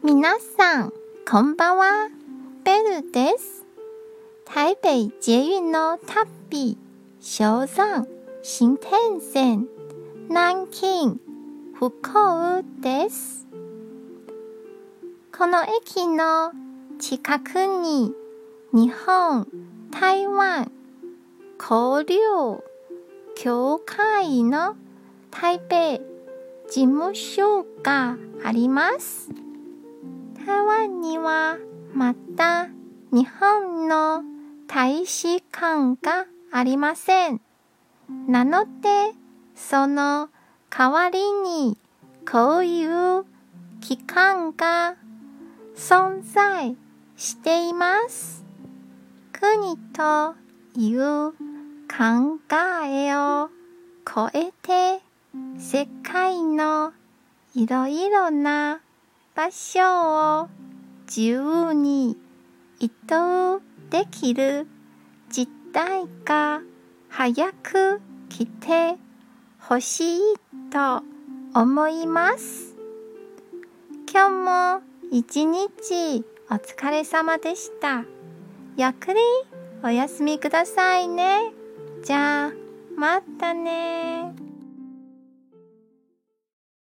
皆さん、こんばんは。ベルです。台北捷運の旅、小山、新天線、南京、福岡です。この駅の近くに日本、台湾、交流協会の台北事務所があります。台湾にはまた日本の大使館がありません。なので、その代わりにこういう機関が存在しています。国という考えを超えて世界のいろいろな場所を自由に移動できる時代が早く来てほしいと思います。今日も一日お疲れ様でした。ゆっくりお休みくださいね。じゃあ、またね